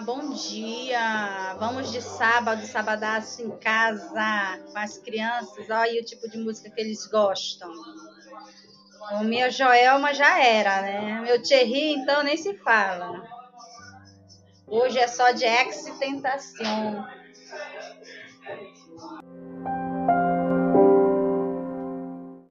bom dia. Vamos de sábado, sabadaço em casa com as crianças. Olha o tipo de música que eles gostam. O meu Joelma já era, né? Meu Thierry, então, nem se fala. Hoje é só de ex-tentação.